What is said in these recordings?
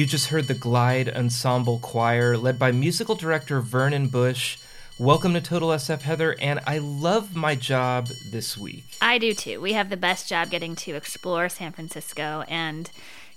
You just heard the Glide Ensemble Choir, led by musical director Vernon Bush. Welcome to Total SF, Heather, and I love my job this week. I do too. We have the best job getting to explore San Francisco, and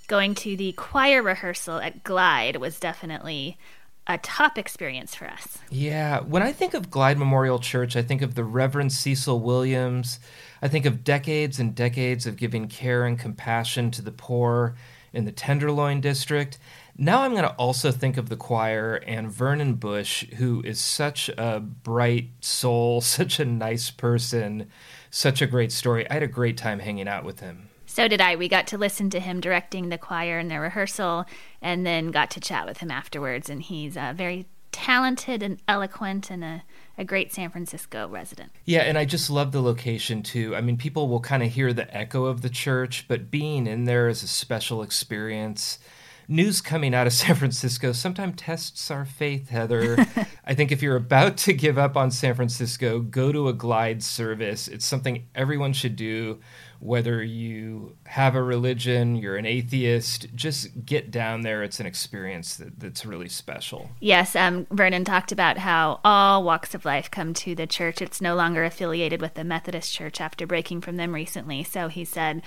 going to the choir rehearsal at Glide was definitely a top experience for us. Yeah, when I think of Glide Memorial Church, I think of the Reverend Cecil Williams. I think of decades and decades of giving care and compassion to the poor in the Tenderloin District. Now I'm going to also think of the choir and Vernon Bush, who is such a bright soul, such a nice person, such a great story. I had a great time hanging out with him. So did I. We got to listen to him directing the choir in their rehearsal and then got to chat with him afterwards. And he's uh, very talented and eloquent and a, a great San Francisco resident. Yeah, and I just love the location too. I mean, people will kind of hear the echo of the church, but being in there is a special experience. News coming out of San Francisco sometimes tests our faith, Heather. I think if you're about to give up on San Francisco, go to a glide service. It's something everyone should do, whether you have a religion, you're an atheist, just get down there. It's an experience that, that's really special. Yes, um, Vernon talked about how all walks of life come to the church. It's no longer affiliated with the Methodist Church after breaking from them recently. So he said,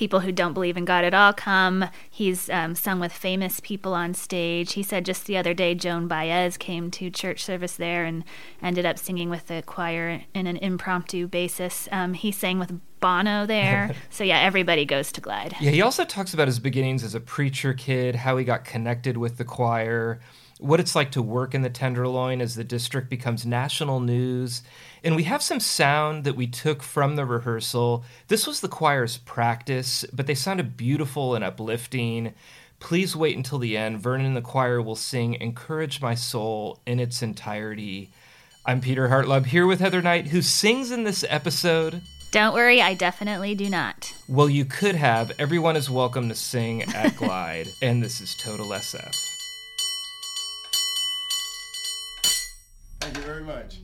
people who don't believe in God at all come. He's um, sung with famous people on stage. He said just the other day, Joan Baez came to church service there and ended up singing with the choir in an impromptu basis. Um, he sang with Bono there. so, yeah, everybody goes to Glide. Yeah, he also talks about his beginnings as a preacher kid, how he got connected with the choir, what it's like to work in the Tenderloin as the district becomes national news. And we have some sound that we took from the rehearsal. This was the choir's practice, but they sounded beautiful and uplifting. Please wait until the end. Vernon and the choir will sing Encourage My Soul in its entirety. I'm Peter Hartlaub here with Heather Knight, who sings in this episode. Don't worry, I definitely do not. Well, you could have. Everyone is welcome to sing at Glide, and this is Total SF. Much.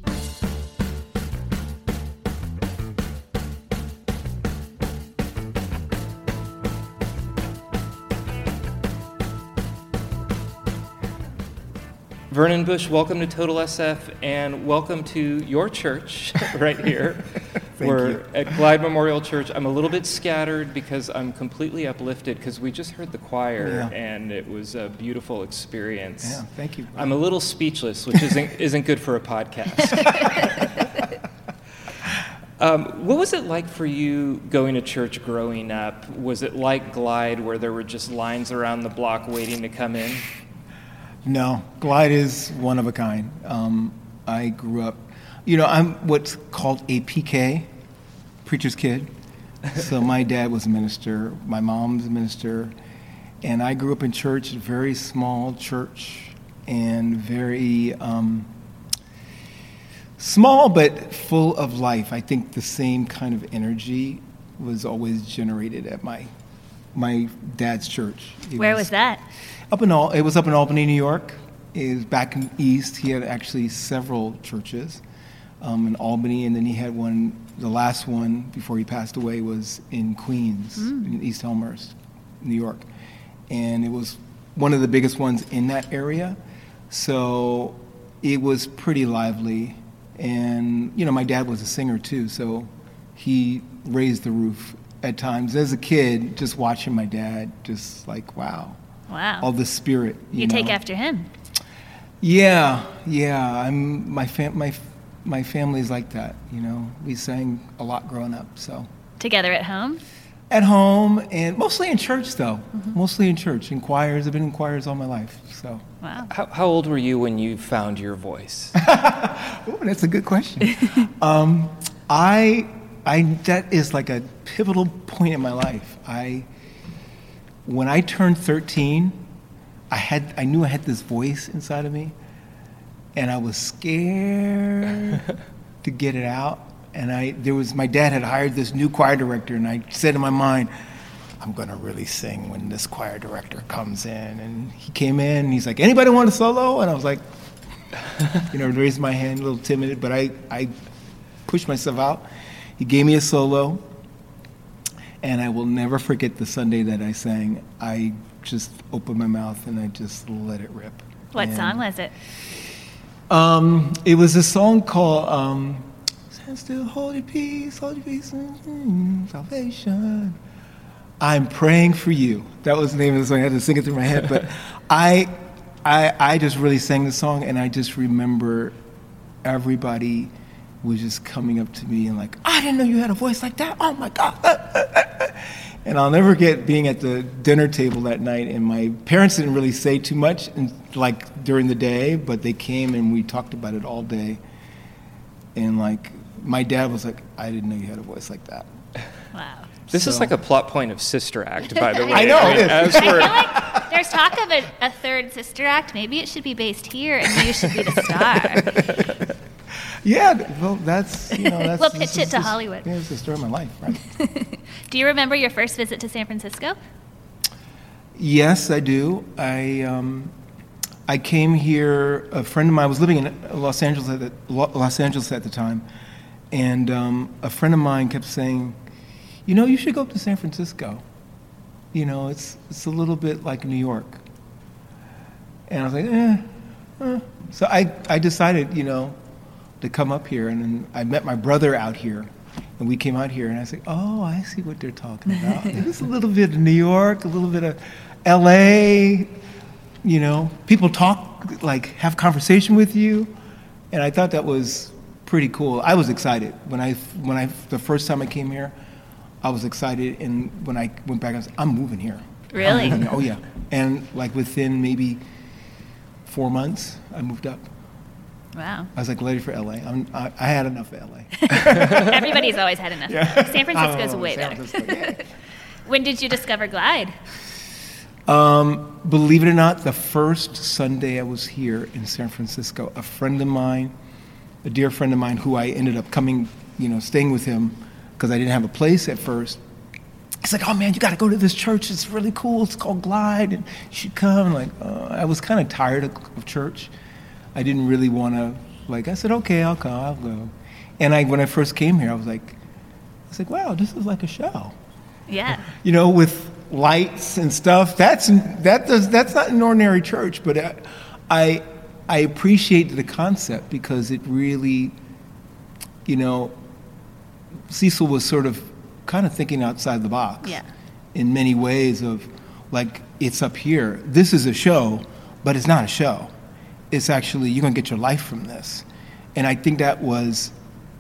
Vernon Bush, welcome to Total SF and welcome to your church right here. We're you. at Glide Memorial Church. I'm a little bit scattered because I'm completely uplifted because we just heard the choir Yeah. and it was a beautiful experience. Yeah, thank you. I'm a little speechless, which isn't isn't good for a podcast. um, what was it like for you going to church growing up? Was it like Glide, where there were just lines around the block waiting to come in? No, Glide is one of a kind. Um, I grew up, you know, I'm what's called a PK, preacher's kid. So my dad was a minister, my mom's a minister, and I grew up in church, a very small church, and very um, small but full of life. I think the same kind of energy was always generated at my my dad's church. It Where was that? Up in Al- it was up in Albany, New York. It was back in East. He had actually several churches um, in Albany, and then he had one. The last one before he passed away was in Queens, in East Elmhurst, New York, and it was one of the biggest ones in that area. So it was pretty lively. And, you know, my dad was a singer too, so he raised the roof at times. As a kid, just watching my dad, just like, wow. Wow. All the spirit. You, you know? take after him. Yeah, yeah. I'm my fam- my my family's like that. You know, we sang a lot growing up. So Together at home? at home and mostly in church though. Mostly in church. In choirs. I've been in choirs all my life. So Wow. How, how old were you when you found your voice? oh, that's a good question. um, I I that is like a pivotal point in my life. I when I turned 13, I had I knew I had this voice inside of me, and I was scared to get it out. And I there was my dad had hired this new choir director, and I said in my mind, I'm gonna really sing when this choir director comes in. And he came in, and he's like, anybody want a solo? And I was like, you know, raised my hand, a little timid, but I I pushed myself out. He gave me a solo, and I will never forget the Sunday that I sang. I just opened my mouth and I just let it rip. What And, song was it? Um, it was a song called um, "Stand Still, Hold Your Peace, Hold Your Peace, mm, Salvation." I'm praying for you. That was the name of the song. I had to sing it through my head, but I, I, I just really sang the song, and I just remember everybody was just coming up to me and like, I didn't know you had a voice like that. Oh my God. And I'll never get being at the dinner table that night, and my parents didn't really say too much, and, like during the day, but they came and we talked about it all day. And like, my dad was like, I didn't know you had a voice like that. Wow. This is like a plot point of Sister Act, by the way. I know, mean, it is. I feel like there's talk of a, a third sister act. Maybe it should be based here, and you should be the star. Yeah, well, that's you know that's. We'll pitch it to Hollywood. Yeah, it's the story of my life, right? Do you remember your first visit to San Francisco? Yes, I do. I um, I came here. A friend of mine I was living in Los Angeles at the, Los Angeles at the time, and um, a friend of mine kept saying, "You know, you should go up to San Francisco. You know, it's it's a little bit like New York." And I was like, "Eh." eh." So I I decided, you know, to come up here, and then I met my brother out here. And we came out here, and I said, "Oh, I see what they're talking about. There's a little bit of New York, a little bit of L.A. You know, people talk, like, have conversation with you, and I thought that was pretty cool. I was excited when I when I the first time I came here. I was excited, and when I went back, I was, I'm moving here. Really? moving here. Oh yeah, and like within maybe four months, I moved up. Wow. I was like ready for LA. I'm, I, I had enough of LA. Everybody's always had enough. San Francisco's Oh, way San better. Francisco, yeah. When did you discover Glide? Um, believe it or not, the first Sunday I was here in San Francisco, a friend of mine, a dear friend of mine, who I ended up coming, you know, staying with him because I didn't have a place at first. He's like, "Oh man, you got to go to this church. It's really cool. It's called Glide, and you should come." Like, uh, I was kind of tired of, of church. I didn't really want to. Like, I said, "Okay, I'll come. I'll go." And I, when I first came here, I was like, "I was like, wow, this is like a show." Yeah. you know, with lights and stuff. That's that does that's not an ordinary church, but I I, I appreciate the concept because it really, you know, Cecil was sort of kind of thinking outside the box. Yeah. In many ways of like it's up here. This is a show, but it's not a show. It's actually you're gonna get your life from this. And I think that was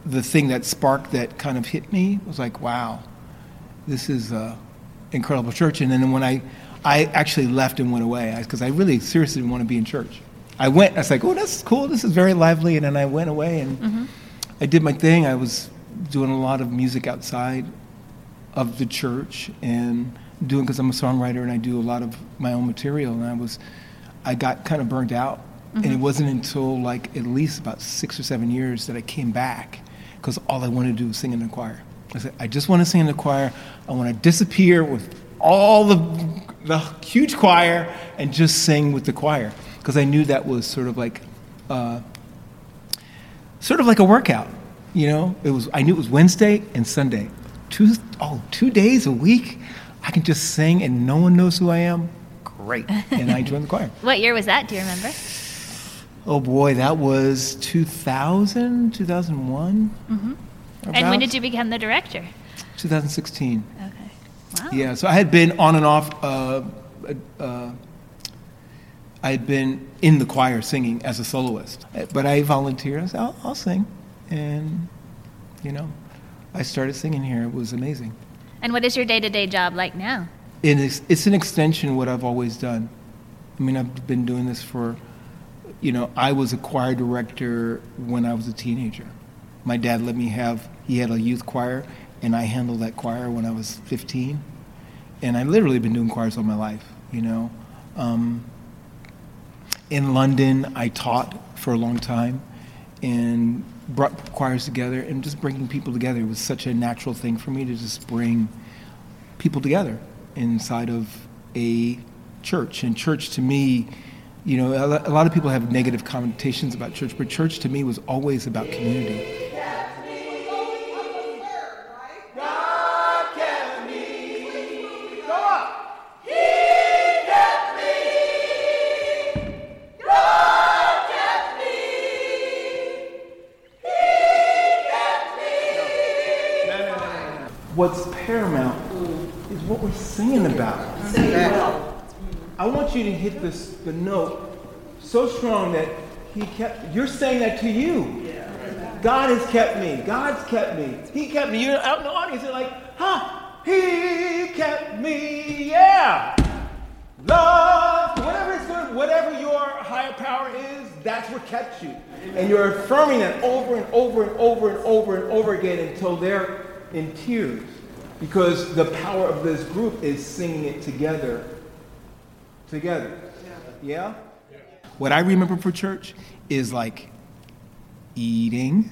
the thing that sparked that kind of hit me was like, wow, this is an incredible church. And then when I, I actually left and went away because I really seriously didn't want to be in church. I went. I was like, oh, that's cool. This is very lively. And then I went away and mm-hmm. I did my thing. I was doing a lot of music outside of the church and doing because I'm a songwriter and I do a lot of my own material. And I was, I got kind of burned out. And it wasn't until like at least about six or seven years that I came back because all I wanted to do was sing in the choir. I said, I just want to sing in the choir. I want to disappear with all the, the huge choir and just sing with the choir because I knew that was sort of like, uh, sort of like a workout. You know, it was. I knew it was Wednesday and Sunday, two oh two days a week. I can just sing and no one knows who I am. great. And I joined the choir. What year was that? Do you remember? Oh boy, that was 2000, 2001. Mm-hmm. And when did you become the director? 2016. Okay. Wow. Yeah, so I had been on and off. Uh, uh, I had been in the choir singing as a soloist, but I volunteered. I said, I'll, I'll sing. And, you know, I started singing here. It was amazing. And what is your day to day job like now? It is, it's an extension of what I've always done. I mean, I've been doing this for, you know, I was a choir director when I was a teenager. My dad let me have, he had a youth choir, and I handled that choir when I was 15. And I've literally been doing choirs all my life, you know. Um, in London, I taught for a long time and brought choirs together and just bringing people together was such a natural thing for me to just bring people together inside of a church. And church to me, you know, a lot of people have negative connotations about church, but church to me was always about community. what's paramount is what we're singing about. You to hit this, the note so strong that he kept, you're saying that to you. God has kept me. God's kept me. He kept me. You're out in the audience. You're like, huh? He kept me. Yeah. Love. Whatever is good, whatever your higher power is, that's what kept you. And you're affirming that over and over and over and over and over again until they're in tears because the power of this group is singing it together. Together. Yeah? yeah? What I remember for church is like eating.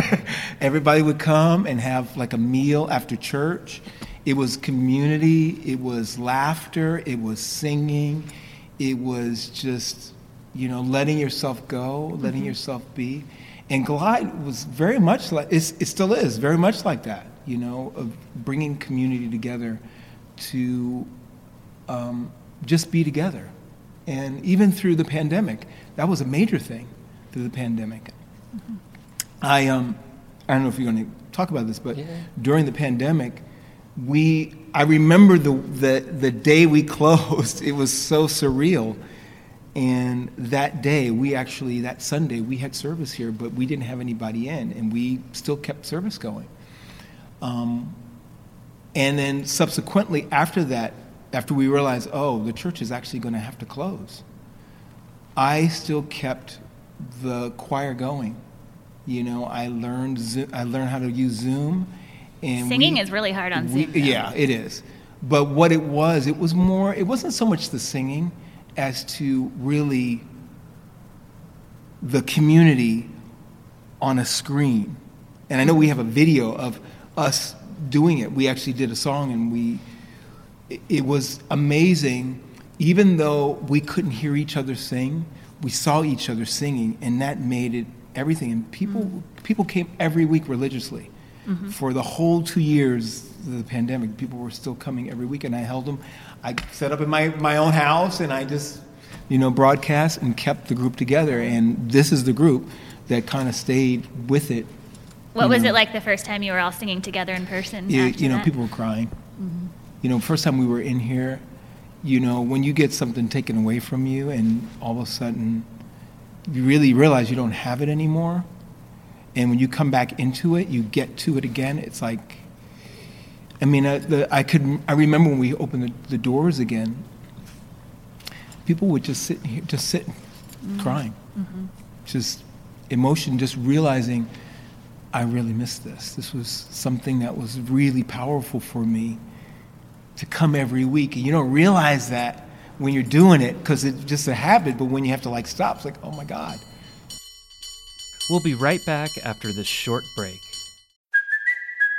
Everybody would come and have like a meal after church. It was community, it was laughter, it was singing, it was just, you know, letting yourself go, letting mm-hmm. yourself be. And Glide was very much like, it still is very much like that you know, of bringing community together to um, just be together. And even through the pandemic, that was a major thing through the pandemic. Mm-hmm. I, um, I don't know if you're going to talk about this, but yeah. during the pandemic, we, I remember the, the, the day we closed, it was so surreal. And that day, we actually, that Sunday, we had service here, but we didn't have anybody in, and we still kept service going. Um, and then subsequently, after that, after we realized, oh, the church is actually going to have to close, I still kept the choir going. You know, I learned I learned how to use Zoom. And singing we, is really hard on we, Zoom. Yeah, it is. But what it was, it was more. It wasn't so much the singing as to really the community on a screen. And I know we have a video of us doing it. We actually did a song and we, it was amazing. Even though we couldn't hear each other sing, we saw each other singing, and that made it everything. And people, mm-hmm. people came every week religiously. Mm-hmm. For the whole two years of the pandemic, people were still coming every week, and I held them. I set up in my, my own house, and I just, you know, broadcast and kept the group together. And this is the group that kind of stayed with it what was know, it like the first time you were all singing together in person? You, you know, that? people were crying. Mm-hmm. You know, first time we were in here, you know, when you get something taken away from you and all of a sudden you really realize you don't have it anymore. And when you come back into it, you get to it again. It's like, I mean, I, the, I could, I remember when we opened the, the, doors again, people would just sit here, just sit mm-hmm. crying. Mm-hmm. Just emotion, just realizing I really missed this. This was something that was really powerful for me to come every week. And you don't realize that when you're doing it because it's just a habit, but when you have to like stop, it's like, oh my God. We'll be right back after this short break.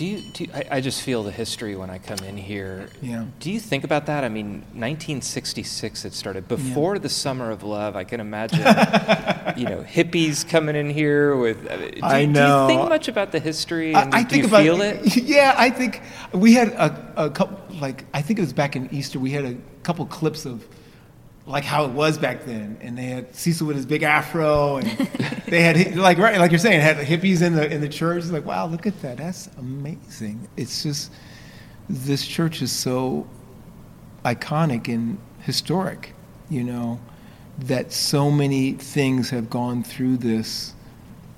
Do you, do you- I, I just feel the history when I come in here. Yeah. Do you think about that? I mean, 1966 it started. Before the Summer of Love, I can imagine, you know, hippies coming in here with. uh, Do, I Do you think much about the history? I, I do think you about feel it? Yeah, I think we had a, a couple. Like I think it was back in Easter. We had a couple clips of like how it was back then, and they had Cecil with his big afro, and they had like right, like you're saying, had hippies in the in the church. It's like, wow, look at that. That's amazing. It's just this church is so iconic and historic, you know, that so many things have gone through this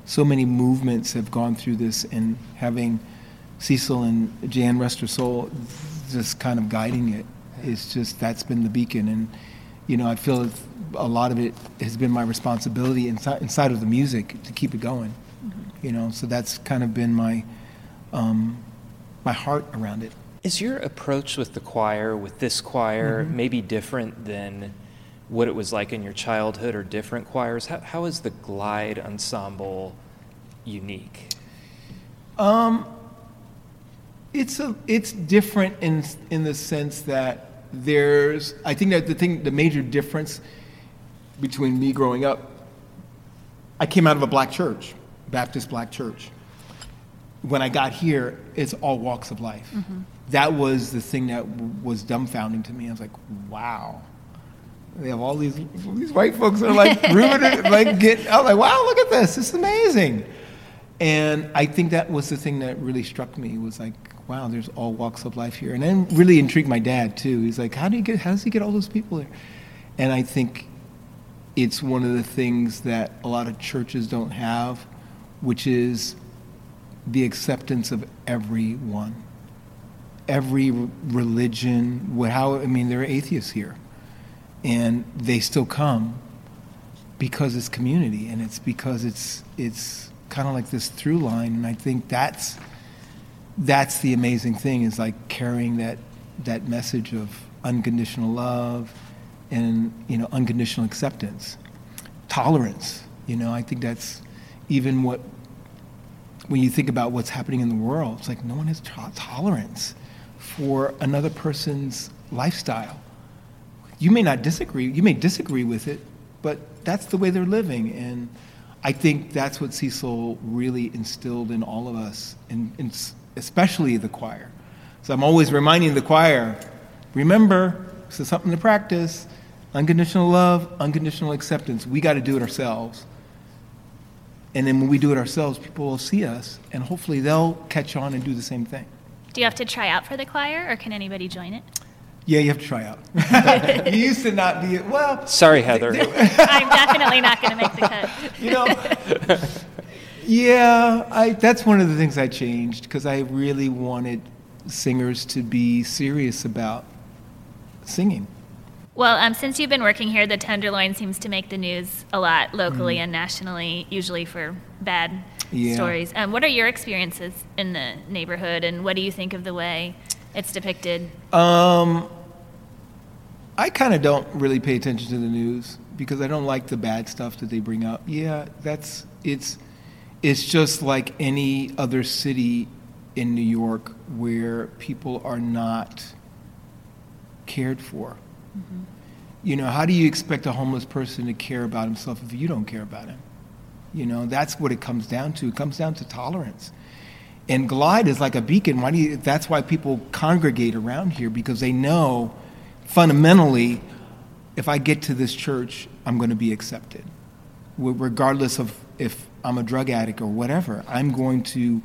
so many movements have gone through this, and having Cecil and Jan Rest Her Soul just kind of guiding it. it is just that's been the beacon. And you know, I feel a lot of it has been my responsibility inside inside of the music to keep it going. You know, so that's kind of been my um, my heart around it. Is your approach with the choir, with this choir, Mm-hmm. maybe different than what it was like in your childhood or different choirs? How, how is the Glide Ensemble unique? Um, it's a it's different in in the sense that there's I think that the thing the major difference between me growing up, I came out of a black church, Baptist black church. When I got here, it's all walks of life. Mm-hmm. That was the thing that w- was dumbfounding to me. I was like, wow. They have all these these white folks that are like like get. I was like, wow, look at this. This is amazing. And I think that was the thing that really struck me was like, wow, there's all walks of life here. And then really intrigued my dad too. He's like, how do you get, how does he get all those people there? And I think it's one of the things that a lot of churches don't have, which is the acceptance of everyone, every religion. How I mean, there are atheists here, and they still come because it's community and it's because it's it's kind of like this through line and i think that's that's the amazing thing is like carrying that that message of unconditional love and you know unconditional acceptance. Tolerance you know i think that's even what when you think about what's happening in the world it's like no one has to- tolerance for another person's lifestyle. You may not disagree you may disagree with it but that's the way they're living. And i think that's what cecil really instilled in all of us and, and especially the choir so i'm always reminding the choir remember this is something to practice unconditional love unconditional acceptance we got to do it ourselves and then when we do it ourselves people will see us and hopefully they'll catch on and do the same thing Do you have to try out for the choir, or can anybody join it? yeah you have to try out you used to not be well Sorry, Heather. I'm definitely not going to make the cut. you know yeah I, that's one of the things i changed because i really wanted singers to be serious about singing Well, um, since you've been working here, the Tenderloin seems to make the news a lot locally Mm. and nationally, usually for bad Yeah. stories. Um, what are your experiences in the neighborhood, and what do you think of the way it's depicted? um, i kind of don't really pay attention to the news because i don't like the bad stuff that they bring up yeah that's it's it's just like any other city in new york where people are not cared for mm-hmm. You know, how do you expect a homeless person to care about himself if you don't care about him? You know, that's what it comes down to. It comes down to tolerance. And Glide is like a beacon. Why do you, that's why people congregate around here because they know fundamentally if I get to this church, I'm going to be accepted. Regardless of if I'm a drug addict or whatever, I'm going to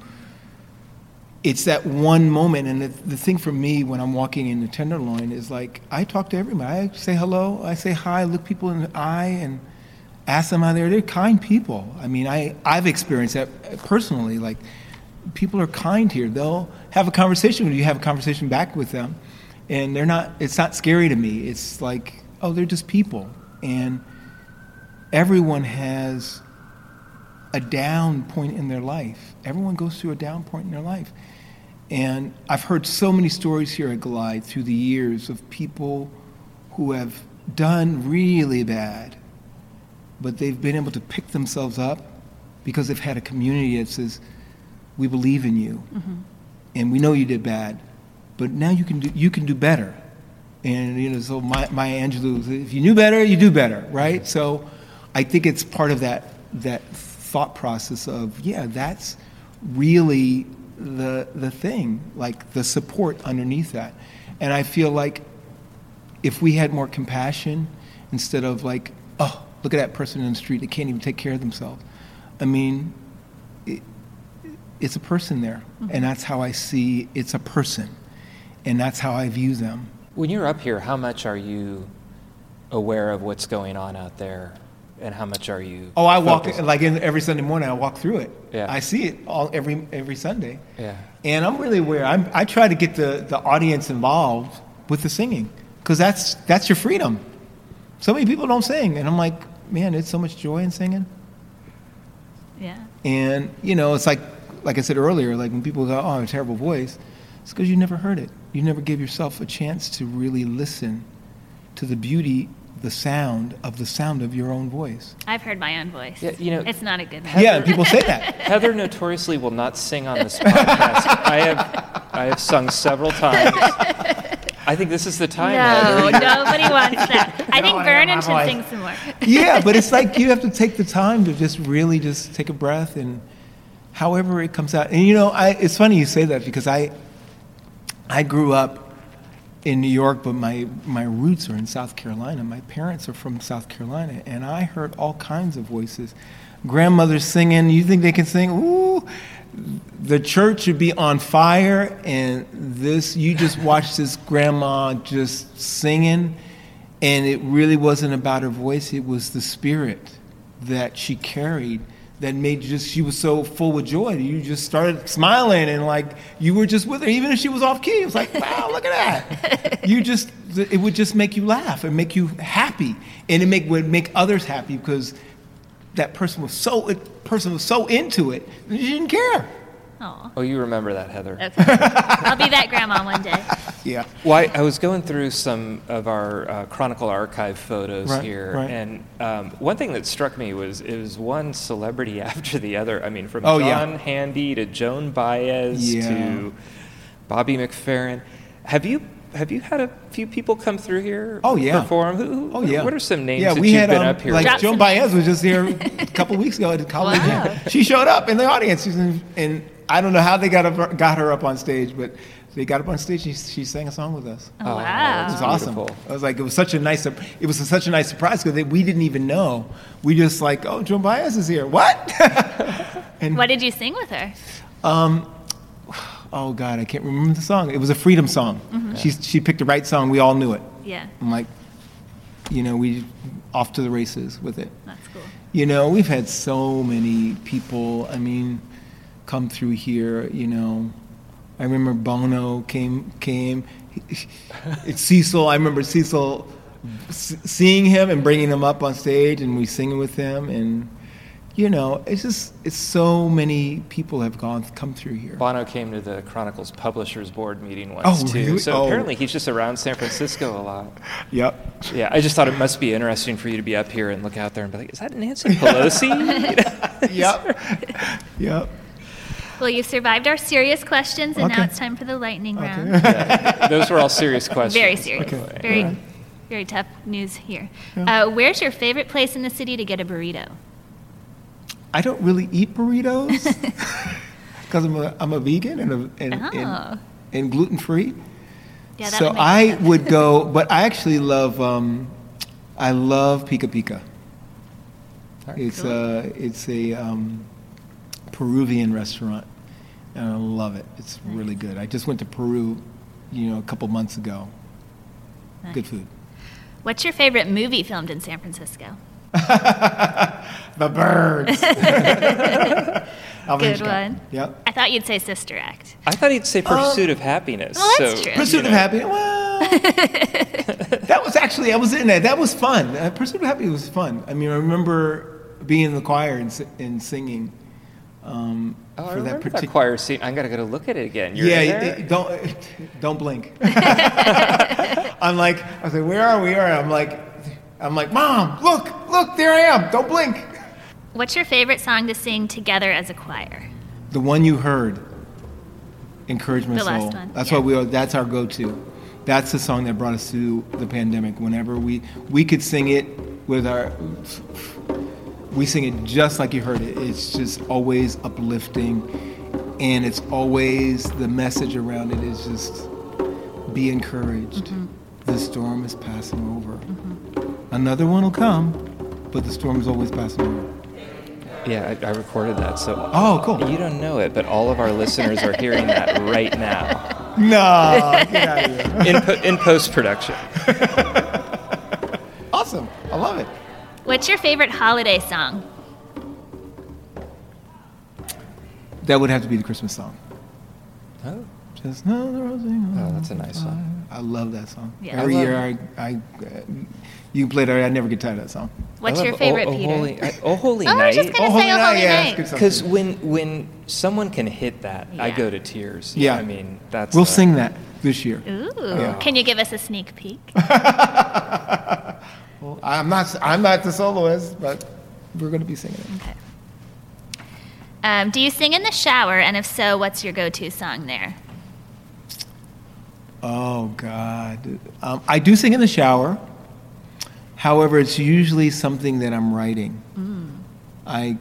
it's that one moment. And the, the thing for me when i'm walking in the tenderloin is like i talk to everybody. I say hello i say hi look people in the eye and ask them how they're they're kind people. I mean i i've experienced that personally. Like people are kind here. They'll have a conversation with you have a conversation back with them and they're not it's not scary to me. It's like oh they're just people. And everyone has a down point in their life everyone goes through a down point in their life And I've heard so many stories here at Glide through the years of people who have done really bad, but they've been able to pick themselves up because they've had a community that says, "We believe in you, mm-hmm. and we know you did bad, but now you can do you can do better." And you know, so my Maya Angelou, if you knew better, you do better, right? So, I think it's part of that that thought process of yeah, that's really the the thing, like the support underneath that. And I feel like if we had more compassion instead of like, oh, look at that person in the street that can't even take care of themselves. I mean, it, it's a person there, mm-hmm. and that's how I see it's a person, and that's how I view them. When you're up here, how much are you aware of what's going on out there, and how much are you? Oh, I walk focused? like in, every Sunday morning. I walk through it. Yeah. I see it all every every Sunday. Yeah. And I'm really aware. I'm, I try to get the, the audience involved with the singing because that's that's your freedom. So many people don't sing, and I'm like, man, it's so much joy in singing. Yeah. And you know, it's like like I said earlier, like when people go, "Oh, I have a terrible voice," it's because you never heard it. You never gave yourself a chance to really listen to the beauty, the sound of the sound of your own voice. I've heard my own voice. Yeah, you know- it's not a good one. Yeah, and people say that. Heather notoriously will not sing on this podcast. I have I have sung several times. I think this is the time. No, Heather. nobody wants that. I think Vernon should sing some more. yeah, but it's like you have to take the time to just really just take a breath and however it comes out. And you know, I, it's funny you say that because I I grew up in New York, but my my roots are in South Carolina. My parents are from South Carolina, and I heard all kinds of voices. Grandmothers singing. You think they can sing? Ooh. The church should be on fire, and this you just watch this grandma just singing, and it really wasn't about her voice, it was the spirit that she carried that made you just, she was so full with joy. You just started smiling and like you were just with her, even if she was off key. It was like, wow, look at that. You just, it would just make you laugh and make you happy. And it make, would make others happy because that person was so, it, person was so into it, that you didn't care. Oh, Oh, you remember that, Heather? okay. I'll be that grandma one day. Yeah. Well, I, I was going through some of our uh, Chronicle archive photos Right, here, right. and um, one thing that struck me was it was one celebrity after the other. I mean, from Oh, yeah. Handy to Joan Baez Yeah. to Bobby McFerrin. Have you have you had a few people come through here? Oh, yeah. perform. Who, who- Oh yeah. What are some names Yeah, that we you've had been um, up here? like with? Joan Baez was just here a couple of weeks ago at the college. Wow. She showed up in the audience, She's in, and I don't know how they got up, got her up on stage, but they got up on stage. and She, she sang a song with us. Oh, Oh, wow. It was awesome. beautiful. I was like, it was such a nice, it was such a nice surprise because we didn't even know. We just like, oh, Joan Baez is here. What? and What did you sing with her? Um, oh God, I can't remember the song. It was a freedom song. Mm-hmm. She she picked the right song. We all knew it. Yeah, I'm like, you know, we off to the races with it. that's cool. You know, we've had so many people, I mean, come through here, you know. I remember Bono came, came. It's Cecil, I remember Cecil s- seeing him and bringing him up on stage and we singing with him. And, you know, it's just, it's so many people have gone, come through here. Bono came to the Chronicles Publishers Board meeting once Oh, too. really? So Oh. apparently he's just around San Francisco a lot. Yep. Yeah, I just thought it must be interesting for you to be up here and look out there and be like, "Is that Nancy Pelosi?" Yep. yep. Well, you survived our serious questions, and now it's time for the lightning round. Those were all serious questions. Very serious. Okay. Very, Alright. very tough news here. Uh, where's your favorite place in the city to get a burrito? I don't really eat burritos because I'm a, I'm a vegan and, a, and, Oh. and, and gluten free. Yeah, that so would make I sense. would go, but I actually love um, I love Pika Pika. It's a it's a um, Peruvian restaurant, and I love it. It's really good. I just went to Peru, you know, a couple months ago. Good food. What's your favorite movie filmed in San Francisco? The birds. Good Hitchcock. one. Yep. I thought you'd say Sister Act. I thought he'd say Pursuit of Happiness. Well, that's so, true. you Pursuit know. of Happiness. Well, that was actually I was in that. That was fun. Uh, Pursuit of Happiness was fun. I mean, I remember being in the choir and, and singing. Um, Oh, I for remember that that, particular. choir scene. I gotta go to look at it again. You're yeah, in y- there? don't don't blink. I'm like, I said, where are we? Where are we? I'm like, I'm like, mom, look, look, there I am. Don't blink. What's your favorite song to sing together as a choir? The one you heard, encouragement The soul. last one, That's yeah. what we. That's our go-to. That's the song that brought us through the pandemic. Whenever we we could sing it with our, we sing it just like you heard it. It's just always uplifting, and it's always the message around it is just be encouraged. Mm-hmm. The storm is passing over. Another one will come, but the storm is always passing over. Yeah, I, I recorded that. So Oh, cool. you don't know it, but all of our listeners are hearing that right now No, get out of here. in, po- in post production. Awesome. I love it. What's your favorite holiday song? That would have to be the Christmas song. Oh, Just another rosy oh, that's a nice song. I love that song. Yeah. Every I love year, I, I, uh, you can play it. I never get tired of that song. What's your favorite, oh, oh, Peter? Holy, I- oh, holy Oh, I was night. just gonna say, "Oh, Holy yeah, Night." that's a. Because when when someone can hit that, I go to tears. Yeah. I mean that's. We'll uh, sing that this year. Ooh. Yeah. Can you give us a sneak peek? I'm not. I'm not the soloist, but we're going to be singing it. Okay. Um, do you sing in the shower? And if so, what's your go to song there? Oh God, um, I do sing in the shower. However, it's usually something that I'm writing. I.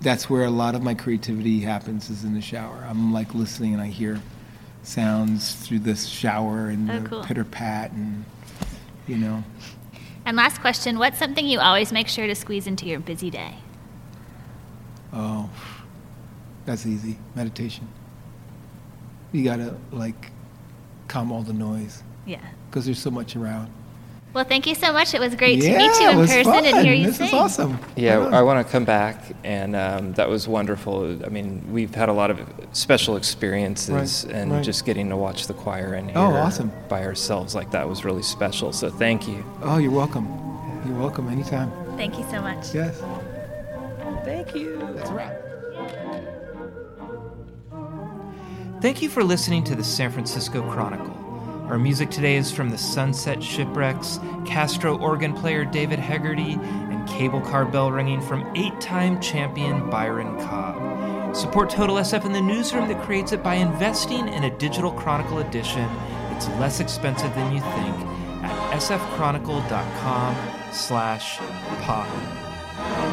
That's where a lot of my creativity happens is in the shower. I'm like listening and I hear sounds through the shower and Oh, the cool. pitter pat and you know. And last question What's something you always make sure to squeeze into your busy day? Oh, that's easy. Meditation. You gotta like calm all the noise Yeah. because there's so much around. Well, thank you so much. It was great yeah, to meet you in person fun. and hear you this sing. is awesome. Yeah, Wow. I want to come back, and um, that was wonderful. I mean, we've had a lot of special experiences, Right, and right. just getting to watch the choir in here Oh, awesome. by ourselves like that was really special. So thank you. Oh, you're welcome. You're welcome anytime. Thank you so much. Yes. Thank you. That's a wrap. Thank you for listening to the San Francisco Chronicle. Our music today is from the Sunset Shipwrecks, Castro organ player David Hegarty, and cable car bell ringing from eight time champion Byron Cobb. Support Total SF in the newsroom that creates it by investing in a digital Chronicle edition. It's less expensive than you think at sfchronicle.com slash pod.